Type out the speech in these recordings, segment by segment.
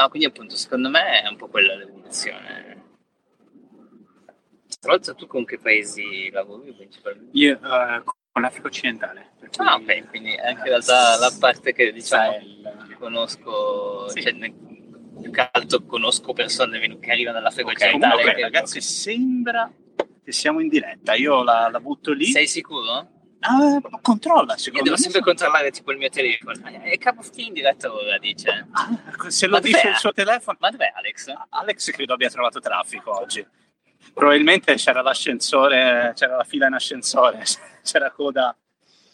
No, quindi appunto, secondo me è un po' quella l'evoluzione. Tra l'altro tu con che paesi lavori principalmente? Io eh, con l'Africa occidentale. Ah, ok, quindi anche in realtà la parte che diciamo Sahel. conosco, Sì. cioè, più che altro conosco persone che arrivano dall'Africa Ok, occidentale. comunque, che- Ragazzi, sembra che siamo in diretta. Io la, la butto lì. Sei sicuro? Ah, controlla, Io secondo devo me. sempre controllare tipo il mio telefono. È Capo in diretta ora, dice. Ah, se lo Ma dice il suo telefono. Ma dov'è Alex? Alex credo abbia trovato traffico oggi. Probabilmente c'era l'ascensore, c'era la fila in ascensore, c'era coda.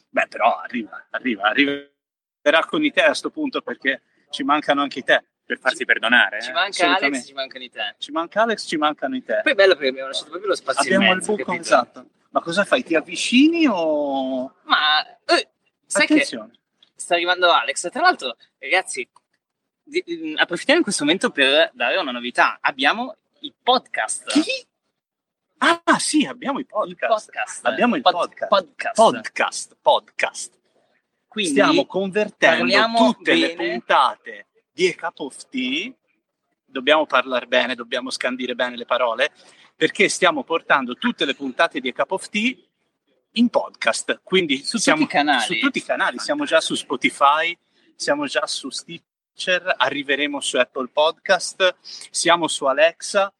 Beh, però arriva, arriva, arriverà con i te a sto punto perché ci mancano anche i te. Per farsi perdonare. Ci eh. manca assolutamente. Alex, ci mancano i te. Ci manca Alex, ci mancano i te. Poi è bello perché abbiamo lasciato proprio lo spazio Abbiamo in il mezzo, buco, capito? esatto. Ma cosa fai? Ti avvicini o... Ma eh, sai che Attenzione. sta arrivando Alex. Tra l'altro, ragazzi, approfittiamo in questo momento per dare una novità. Abbiamo il podcast. Chi? Ah, sì, abbiamo i Il podcast. podcast. Abbiamo il Pod- podcast. podcast. Podcast, podcast. Quindi Stiamo convertendo tutte le bene. puntate di A Cup of Tea. Dobbiamo parlare bene, dobbiamo scandire bene le parole, perché stiamo portando tutte le puntate di A Cup of Tea in podcast. Quindi Su siamo, tutti i canali. Su tutti i canali. Siamo già su Spotify, siamo già su Stitcher, arriveremo su Apple Podcast, siamo su Alexa.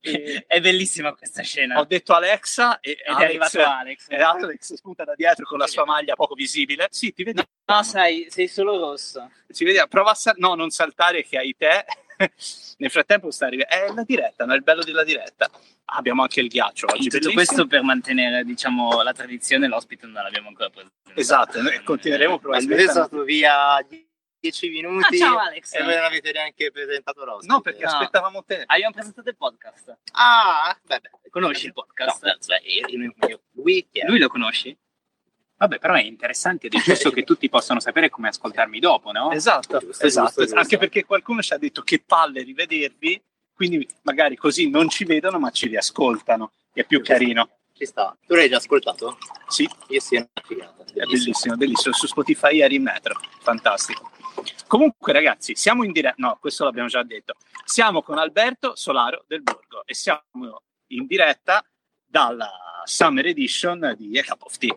E È bellissima questa scena. ho detto Alexa e Ed Alex- è arrivato Alex. e Alex spunta da dietro con la sua maglia poco visibile. Sì, ti vedi. No, sai, sei solo rosso. Si vede, prova a sal- no, non saltare che hai te. Nel frattempo sta arrivando. È la diretta, no? È il bello della diretta. Ah, abbiamo anche il ghiaccio oggi. Tutto questo per mantenere, diciamo, la tradizione, l'ospite non l'abbiamo ancora presentato. Esatto, noi continueremo Probabilmente probabilmente. sono stato via 10 minuti Ah, ciao Alex. e voi non avete neanche presentato l'ospite. No, perché No. aspettavamo te. Abbiamo presentato il podcast. Ah, beh, beh. Conosci il podcast? No, beh, io- io- io- lui è? Lui lo conosci? Vabbè, però è interessante ed è giusto che tutti possano sapere come ascoltarmi dopo, no? Esatto, Giusto, esatto. giusto, giusto. Anche perché qualcuno ci ha detto che palle rivedervi, quindi magari così non ci vedono ma ci riascoltano. È più carino. Ci sta. Tu l'hai già ascoltato? Sì, Io sì, è una figata. È bellissimo, bellissimo. Su Spotify eri in metro, fantastico. Comunque, ragazzi, siamo in diretta. No, questo l'abbiamo già detto. Siamo con Alberto Solaro del Borgo e siamo in diretta dalla Summer Edition di A Cup of Tea.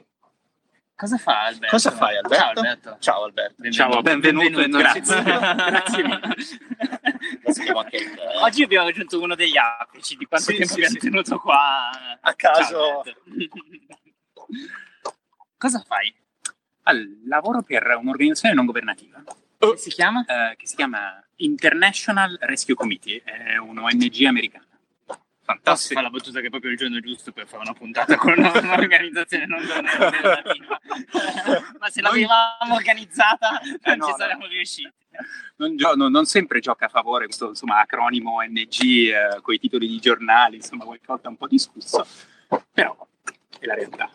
Cosa fa Alberto? Cosa fai, Alberto? Ciao Alberto. Ciao, Alberto. Benvenuto. benvenuto. innanzitutto. Grazie mille. Abbiamo anche il- Oggi abbiamo raggiunto uno degli apici di quanto Sì, tempo sì, abbiamo sì. tenuto qua A caso. Ciao. Cosa fai? Allora, lavoro per un'organizzazione non governativa Oh. Che si chiama? eh, che si chiama International Rescue Committee, è un'ONG americana. Posso Fantastico. fare la battuta che è proprio il giorno giusto per fare una puntata con un'organizzazione non governativa. Ma se l'avevamo organizzata non Eh, no, ci no. saremmo riusciti. Non, gio- non- non sempre gioca a favore questo insomma, acronimo ONG eh, con i titoli di giornali, insomma, qualche volta un po' discusso, però è la realtà.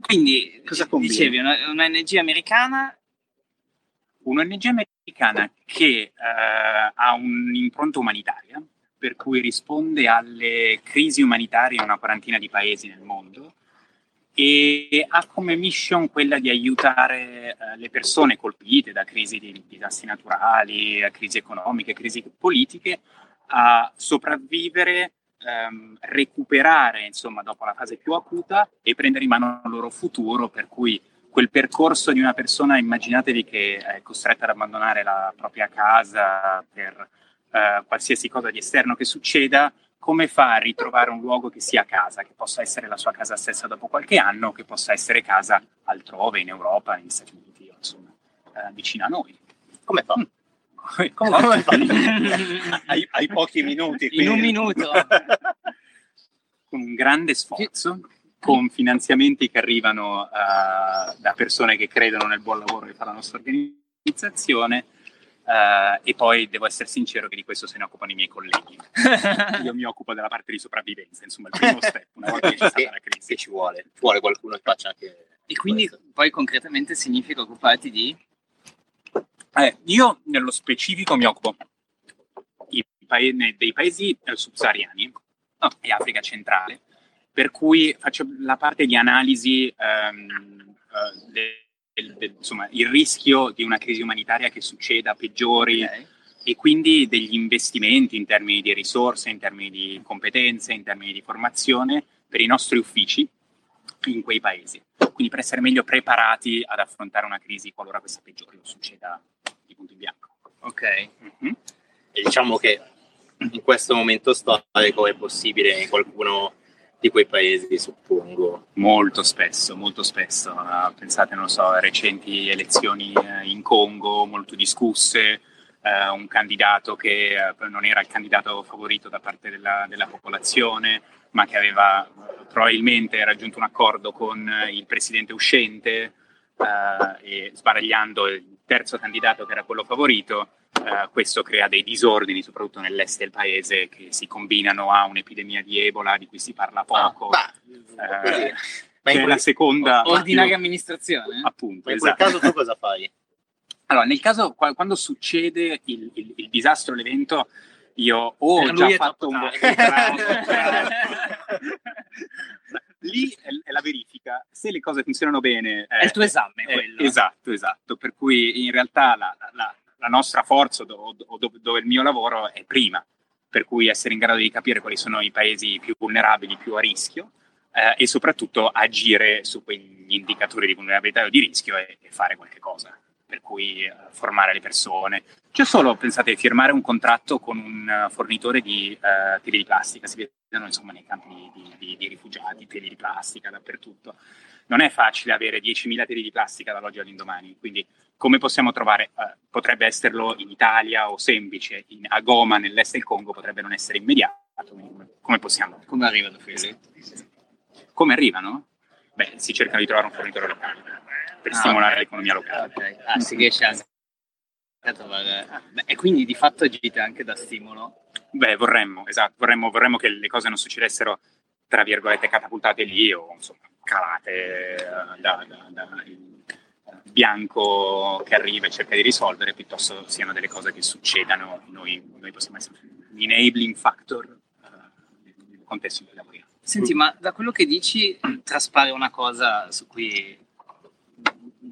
Quindi, Cosa combini? dicevi, una, un'ONG americana Un'ONG americana che eh, ha un'impronta umanitaria, per cui risponde alle crisi umanitarie in una quarantina di paesi nel mondo e ha come mission quella di aiutare eh, le persone colpite da crisi di disastri naturali, crisi economiche, crisi politiche a sopravvivere, ehm, recuperare insomma dopo la fase più acuta e prendere in mano il loro futuro, per cui quel percorso di una persona, immaginatevi che è costretta ad abbandonare la propria casa per eh, qualsiasi cosa di esterno che succeda, come fa a ritrovare un luogo che sia casa, che possa essere la sua casa stessa dopo qualche anno, che possa essere casa altrove, in Europa, negli Stati Uniti, o insomma, eh, vicino a noi. Come fa? Come, Come fai? hai, hai pochi minuti. in un quindi- minuto. con un grande sforzo, con finanziamenti che arrivano eh, da persone che credono nel buon lavoro che fa la nostra organizzazione. Eh, e poi devo essere sincero che di questo se ne occupano i miei colleghi. Io mi occupo della parte di sopravvivenza, insomma, il primo step, una volta che c'è stata la Che crisi. ci vuole? Ci vuole qualcuno che faccia anche... E quindi questo. poi concretamente significa occuparti di... Eh, io nello specifico mi occupo dei paesi eh, subsahariani e Africa centrale, per cui faccio la parte di analisi ehm, eh, del- del- insomma, il rischio di una crisi umanitaria che succeda, peggiori, Ok. e quindi degli investimenti in termini di risorse, in termini di competenze, in termini di formazione per i nostri uffici in quei paesi. Quindi per essere meglio preparati ad affrontare una crisi qualora questa peggiori o succeda di punto in bianco. Ok. Mhm. E diciamo che in questo momento storico è possibile in qualcuno di quei paesi, suppongo. Molto spesso, molto spesso. Ah, pensate, non so, a recenti elezioni eh, in Congo, molto discusse, eh, un candidato che eh, non era il candidato favorito da parte della, della popolazione, ma che aveva eh, probabilmente raggiunto un accordo con eh, il presidente uscente eh, e sbaragliando terzo candidato che era quello favorito, eh, questo crea dei disordini, soprattutto nell'est del paese, che si combinano a un'epidemia di Ebola di cui si parla poco. Ah, Eh, ma, che Ma in è quel- la seconda Ordinaria amministrazione? appunto ma in quel esatto. caso tu cosa fai? allora nel caso qua- quando succede il, il- il disastro l'evento io ho lui già fatto un troppo lì è, è la verifica se le cose funzionano bene È il tuo esame eh, quello. esatto esatto per cui in realtà la, la- la nostra forza o, o dove, dove il mio lavoro è prima per cui essere in grado di capire quali sono i paesi più vulnerabili più a rischio eh, e soprattutto agire su quegli indicatori di vulnerabilità o di rischio e, e fare qualche cosa. Per cui eh, formare le persone. C'è solo, pensate, firmare un contratto con un eh, fornitore di eh, teli di plastica. Si vedono insomma nei campi di, di- di rifugiati, teli di plastica dappertutto. Non è facile avere 10.000 teli di plastica dall'oggi all'indomani. Quindi, come possiamo trovare? eh, potrebbe esserlo in Italia o semplice, in, a Goma, nell'est del Congo, potrebbe non essere immediato. Come, come possiamo? Come arrivano quelli? Come arrivano? Beh, si cercano di trovare un fornitore locale per Ah, stimolare ok. l'economia locale. Ok. Ah, si riesce anche a trovare... ah, beh, e quindi di fatto agite anche da stimolo? Beh, vorremmo, esatto, vorremmo, vorremmo che le cose non succedessero, tra virgolette, catapultate lì o insomma calate eh, da, da- da bianco che arriva e cerca di risolvere, piuttosto siano delle cose che succedano. Noi, noi possiamo essere un enabling factor eh, nel contesto in cui lavoriamo. Senti, ma da quello che dici traspare una cosa su cui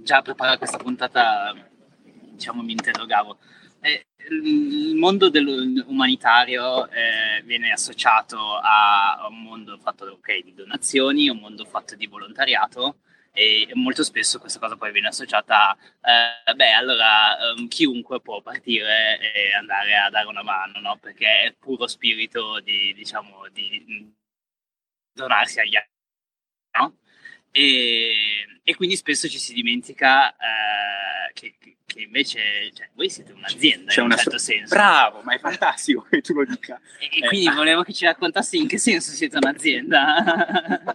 già a preparare questa puntata, diciamo, mi interrogavo. Eh, il mondo del- umanitario eh, viene associato a un mondo fatto ok, di donazioni, un mondo fatto di volontariato e molto spesso questa cosa poi viene associata a, eh, beh, allora ehm, chiunque può partire e andare a dare una mano, no? Perché è puro spirito di, diciamo, di donarsi agli altri, no? E, e quindi spesso ci si dimentica eh, che, che- invece cioè, voi siete un'azienda C'è in un certo so- senso. Bravo, ma è fantastico che tu lo dica. E, e quindi volevo che ci raccontassi in che senso siete un'azienda.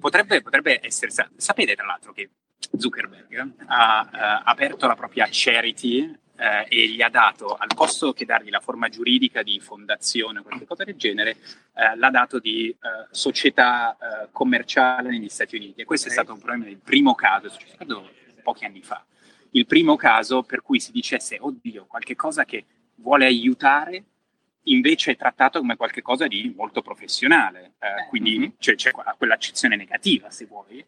Potrebbe, potrebbe essere. sa- Sapete, tra l'altro, che Zuckerberg ha eh, aperto la propria charity eh, e gli ha dato, al posto che dargli la forma giuridica di fondazione o qualche cosa del genere, eh, l'ha dato di eh, società eh, commerciale negli Stati Uniti. E questo è stato probabilmente il primo caso, è successo pochi anni fa, il primo caso per cui si dicesse, oddio, qualche cosa che vuole aiutare invece è trattato come qualcosa di molto professionale, eh, quindi mhm. c'è, c'è que- quell'accezione negativa, se vuoi.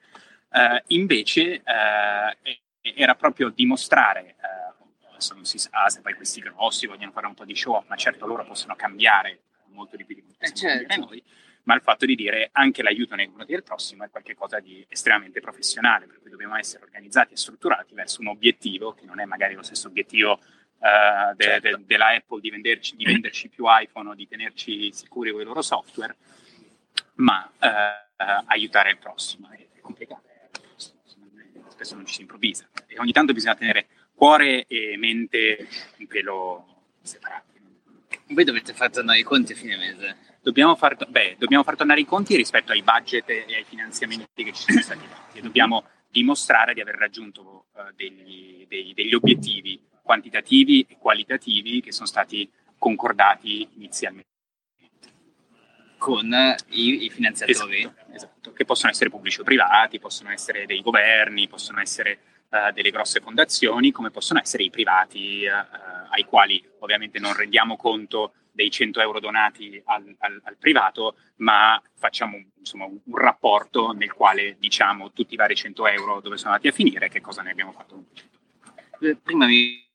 Eh, invece eh, era proprio dimostrare, si sa se poi questi grossi vogliono fare un po' di show ma certo loro possono cambiare molto di più di quanto Eh, certo. noi, ma il fatto di dire anche l'aiuto nei confronti del prossimo è qualcosa di estremamente professionale, per cui dobbiamo essere organizzati e strutturati verso un obiettivo che non è magari lo stesso obiettivo eh, de- Certo. de- della Apple di venderci, di venderci più iPhone o di tenerci sicuri con i loro software, ma eh, eh, aiutare il prossimo è è complicato. Spesso non ci si improvvisa e ogni tanto bisogna tenere cuore e mente un pelo separati. Voi dovete far tornare i conti a fine mese. Dobbiamo far, beh, dobbiamo far tornare i conti rispetto ai budget e ai finanziamenti che ci sono stati dati e dobbiamo dimostrare di aver raggiunto eh, degli, dei- degli obiettivi quantitativi e qualitativi che sono stati concordati inizialmente. Con i, i finanziatori. Esatto, esatto, che possono essere pubblici o privati, possono essere dei governi, possono essere eh, delle grosse fondazioni, come possono essere i privati eh, ai quali ovviamente non rendiamo conto dei 100 euro donati al, al, al privato, ma facciamo insomma, un, un, rapporto nel quale diciamo tutti i vari 100 euro dove sono andati a finire e che cosa ne abbiamo fatto. Eh, prima mi,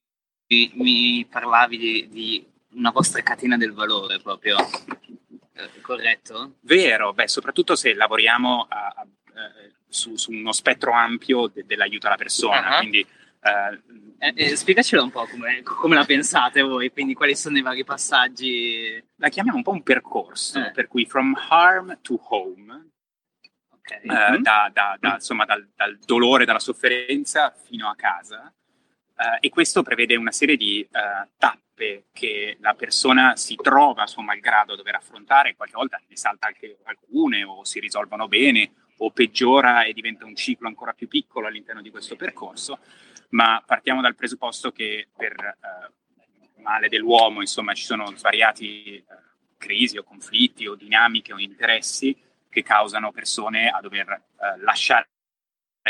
mi parlavi di, di, una vostra catena del valore proprio, eh, corretto? Vero, beh, soprattutto se lavoriamo a, a, eh, su, su, uno spettro ampio de, dell'aiuto alla persona, uh-huh. quindi eh, eh, spiegacelo un po' come, come, la pensate voi, quindi quali sono i vari passaggi. La chiamiamo un po' un percorso, eh. per cui from harm to home, okay. mm-hmm. da, da, da, insomma, dal, dal, dolore, dalla sofferenza fino a casa. Uh, e questo prevede una serie di uh, tappe che la persona si trova a suo malgrado a dover affrontare, qualche volta ne salta anche alcune o si risolvono bene o peggiora e diventa un ciclo ancora più piccolo all'interno di questo percorso ma partiamo dal presupposto che per eh, male dell'uomo, insomma, ci sono svariati eh, crisi o conflitti o dinamiche o interessi che causano persone a dover eh, lasciare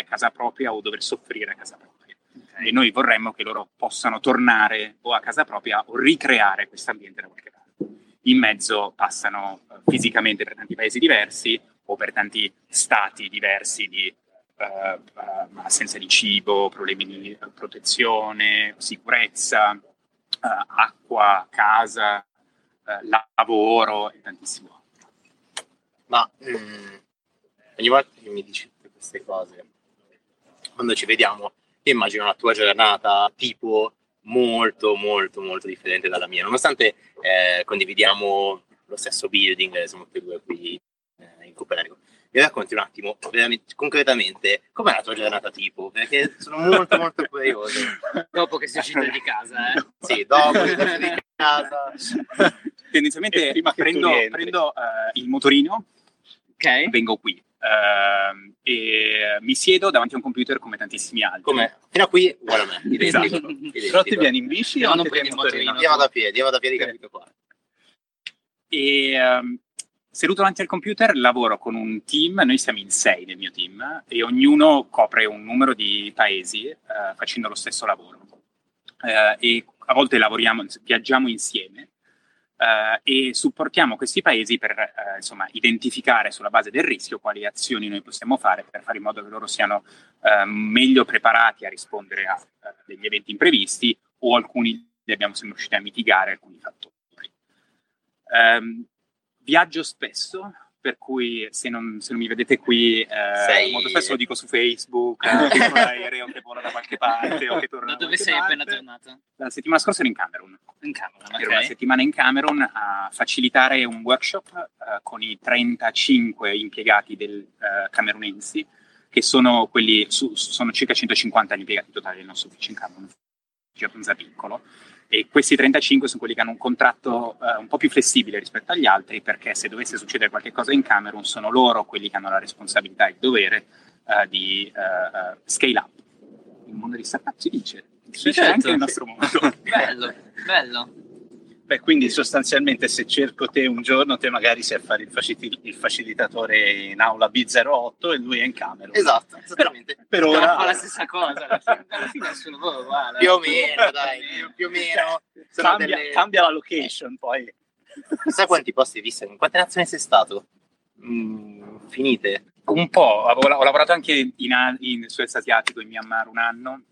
casa propria o dover soffrire a casa propria. E noi vorremmo che loro possano tornare o a casa propria o ricreare questo ambiente da qualche parte. In mezzo passano eh, fisicamente per tanti paesi diversi per tanti stati diversi di eh, assenza di cibo, problemi di protezione, sicurezza, eh, acqua, casa, eh, lavoro e tantissimo altro. Ma mm, ogni volta che mi dici tutte queste cose, quando ci vediamo, io immagino la tua giornata tipo molto molto molto differente dalla mia, nonostante eh, condividiamo lo stesso building, siamo tutti e due qui in Copernico mi racconti un attimo, concretamente, com'è la tua giornata tipo? Perché sono molto molto curioso. dopo che sei uscito di casa, eh? Sì, dopo che sei uscito di casa. Tendenzialmente prendo, prendo uh, il motorino, okay. vengo qui. Uh, e mi siedo davanti a un computer come tantissimi altri. Come? Fino a qui, uguale a me. esatto. Però ti vieni in bici o non prendi il motorino? Io vado a piedi, io vado a piedi, capito qua. E um, Seduto davanti al computer lavoro con un team, noi siamo in sei nel mio team e ognuno copre un numero di paesi eh, facendo lo stesso lavoro. Eh, e a volte lavoriamo, viaggiamo insieme eh, e supportiamo questi paesi per eh, insomma, identificare sulla base del rischio quali azioni noi possiamo fare per fare in modo che loro siano eh, meglio preparati a rispondere a eh, degli eventi imprevisti o alcuni li abbiamo sempre riusciti a mitigare alcuni fattori. Um, viaggio spesso, per cui se non, se non mi vedete qui, eh, sei... molto spesso lo dico su Facebook, eh, che l'aereo che vola da qualche parte o che torna da dove sei parte. appena tornato? La settimana scorsa ero in Camerun. In Camerun, okay. Ero una settimana in Camerun a facilitare un workshop uh, con i 35 impiegati del, uh, camerunensi, che sono quelli, su, sono circa 150 gli impiegati totali del nostro ufficio in Camerun, abbastanza piccolo e questi 35 sono quelli che hanno un contratto uh, un po' più flessibile rispetto agli altri perché se dovesse succedere qualcosa in Camerun sono loro quelli che hanno la responsabilità e il dovere uh, di uh, scale up. Il mondo di startup si dice, si dice certo. anche nel nostro mondo. bello, bello. Beh, quindi sostanzialmente se cerco te un giorno, te magari sei a fare il, facil- il facilitatore in aula B08 e lui è in camera. Esatto, esattamente. Per, per ora... Fa la stessa cosa, alla fine, suo lavoro uguale. Più o meno, dai, più o meno. Cambia, delle... cambia, la location poi. Sai quanti posti hai visto? In quante nazioni sei stato? Mm, finite? Un po', ho, lavorato anche in, in sud-est asiatico, in Myanmar un anno,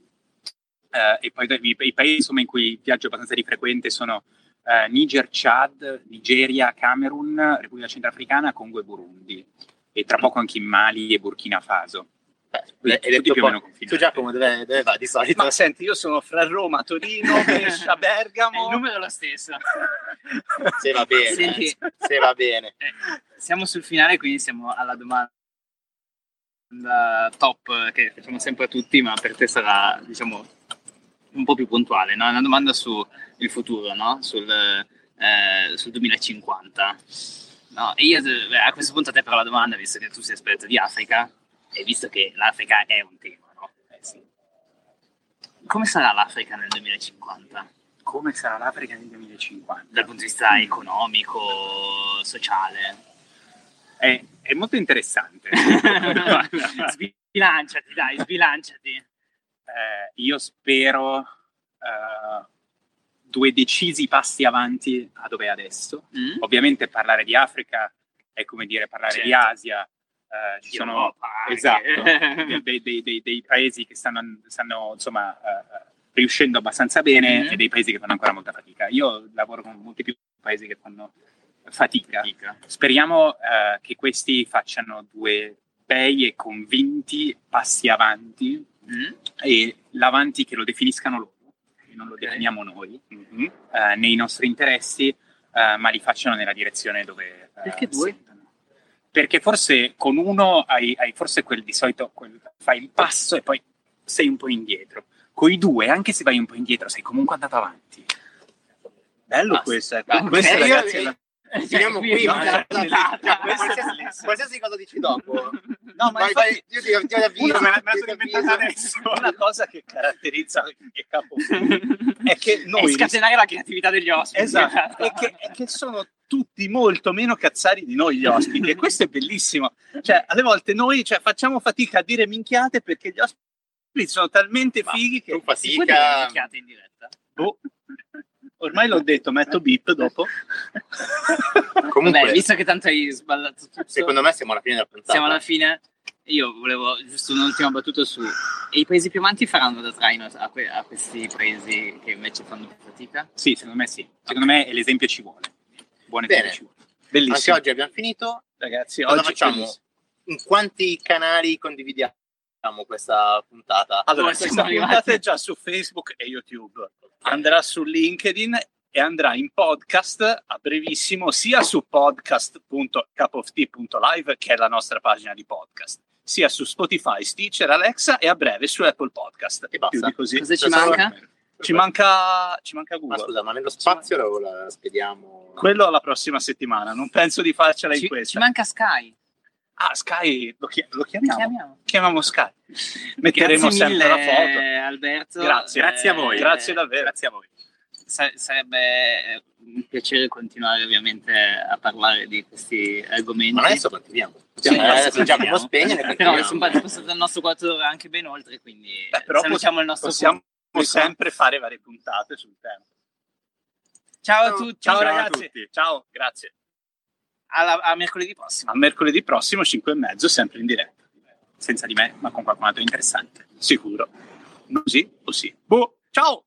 eh, e poi i, i paesi insomma, in cui viaggio abbastanza di frequente sono eh, Niger, Chad, Nigeria, Camerun, Repubblica Centrafricana, Congo e Burundi. E tra poco anche in Mali e Burkina Faso. Beh, hai detto più o meno Tu Giacomo dove, dove vai di solito? Ma senti, io sono fra Roma, Torino, Brescia, Bergamo. il numero è lo stesso. Se va bene. Senti, se va bene. Eh, siamo sul finale, quindi siamo alla domanda top che facciamo sempre a tutti, ma per te sarà, diciamo, un po' più puntuale, no? una domanda sul futuro, no? sul, eh, sul 2050. No, e io beh, a questo punto a te però la domanda, visto che tu sei esperto di Africa e visto che l'Africa è un tema, no? Eh, sì. Come sarà l'Africa nel 2050? Come sarà l'Africa nel 2050? Dal punto di vista economico, sociale? È, è molto interessante. sbilanciati, dai, sbilanciati eh, io spero eh, due decisi passi avanti a dove è adesso. Mm? Ovviamente parlare di Africa è come dire parlare di Certo. Asia. Eh, ci Di sono Europa anche. esatto, dei, dei- dei- dei paesi che stanno, stanno, insomma, eh, riuscendo abbastanza bene Mhm. e dei paesi che fanno ancora molta fatica. Io lavoro con molti più paesi che fanno fatica. Fatica. Speriamo eh, che questi facciano due bei e convinti passi avanti Mm? e l'avanti che lo definiscano loro, che non lo Ok. definiamo noi, Mhm. eh, nei nostri interessi, eh, ma li facciano nella direzione dove eh, Perché due? sentono. Perché forse con uno hai, hai forse quel di solito quel- fai il passo e poi sei un po' indietro. Con i due, anche se vai un po' indietro, sei comunque andato avanti. Bello Basta. questo, eh. Questo, Eh, io- ragazzi, la- Finiamo Qui è ma cioè, qualsiasi, qualsiasi cosa dici dopo. No, ma vai, infatti- vai, io ti, ti avviso. Una me la- me la sono inventata adesso. una cosa che caratterizza il capo è che noi e scatenare la creatività degli ospiti. Esatto, e che, e che sono tutti molto meno cazzari di noi gli ospiti e questo è bellissimo. Cioè, alle volte noi cioè, facciamo fatica a dire minchiate perché gli ospiti sono talmente Ma fighi che... Tu fatica. minchiate in diretta? Boh. Ormai l'ho detto, metto beep dopo. Comunque, Vabbè, visto che tanto hai sballato tutto, secondo me siamo alla fine della puntata. siamo alla fine. Io volevo giusto un'ultima battuta su... E i paesi più avanti faranno da traino a, que- a questi paesi che invece fanno più fatica? Sì, secondo me sì. Secondo me l'esempio ci vuole. Buon Bene. esempio ci vuole. Anche Bellissimo. oggi abbiamo finito. Ragazzi, Cosa oggi facciamo? bellissimo. In quanti canali condividiamo questa puntata? Allora, Dove questa puntata è già su Facebook e YouTube. Andrà su LinkedIn e andrà in podcast a brevissimo sia su podcast.cupoftea.live che è la nostra pagina di podcast, sia su Spotify, Stitcher, Alexa e a breve su Apple Podcast. E basta. Più di così. Cosa ci manca? Ci manca, ci manca Ma Google. scusa, ma nello spazio lo, la spediamo. Quello alla prossima settimana, non penso di farcela in Ci, questa. ci manca Sky. Ah, Sky, lo, chi- lo chiamiamo? Chiamiamo. Chiamiamo Sky. Metteremo Grazie sempre la mille, foto. Alberto. Grazie, Grazie a voi. Grazie davvero. Grazie a voi. Sa- sarebbe un piacere continuare ovviamente a parlare di questi argomenti. Ma adesso continuiamo. Sì, Possiamo- adesso Giacomo spegne Però passato dal nostro 4 ore anche ben oltre, quindi Beh, però salutiamo il nostro possiamo pubblico. sempre fare varie puntate sul tema. Ciao a tutti, Ciao, Ciao a ragazzi, tutti. ciao, grazie. Alla- a mercoledì prossimo. A mercoledì prossimo, 5 e mezzo, sempre in diretta. Senza di me, ma con qualcun altro interessante. Sicuro. Così o sì. Boh, ciao!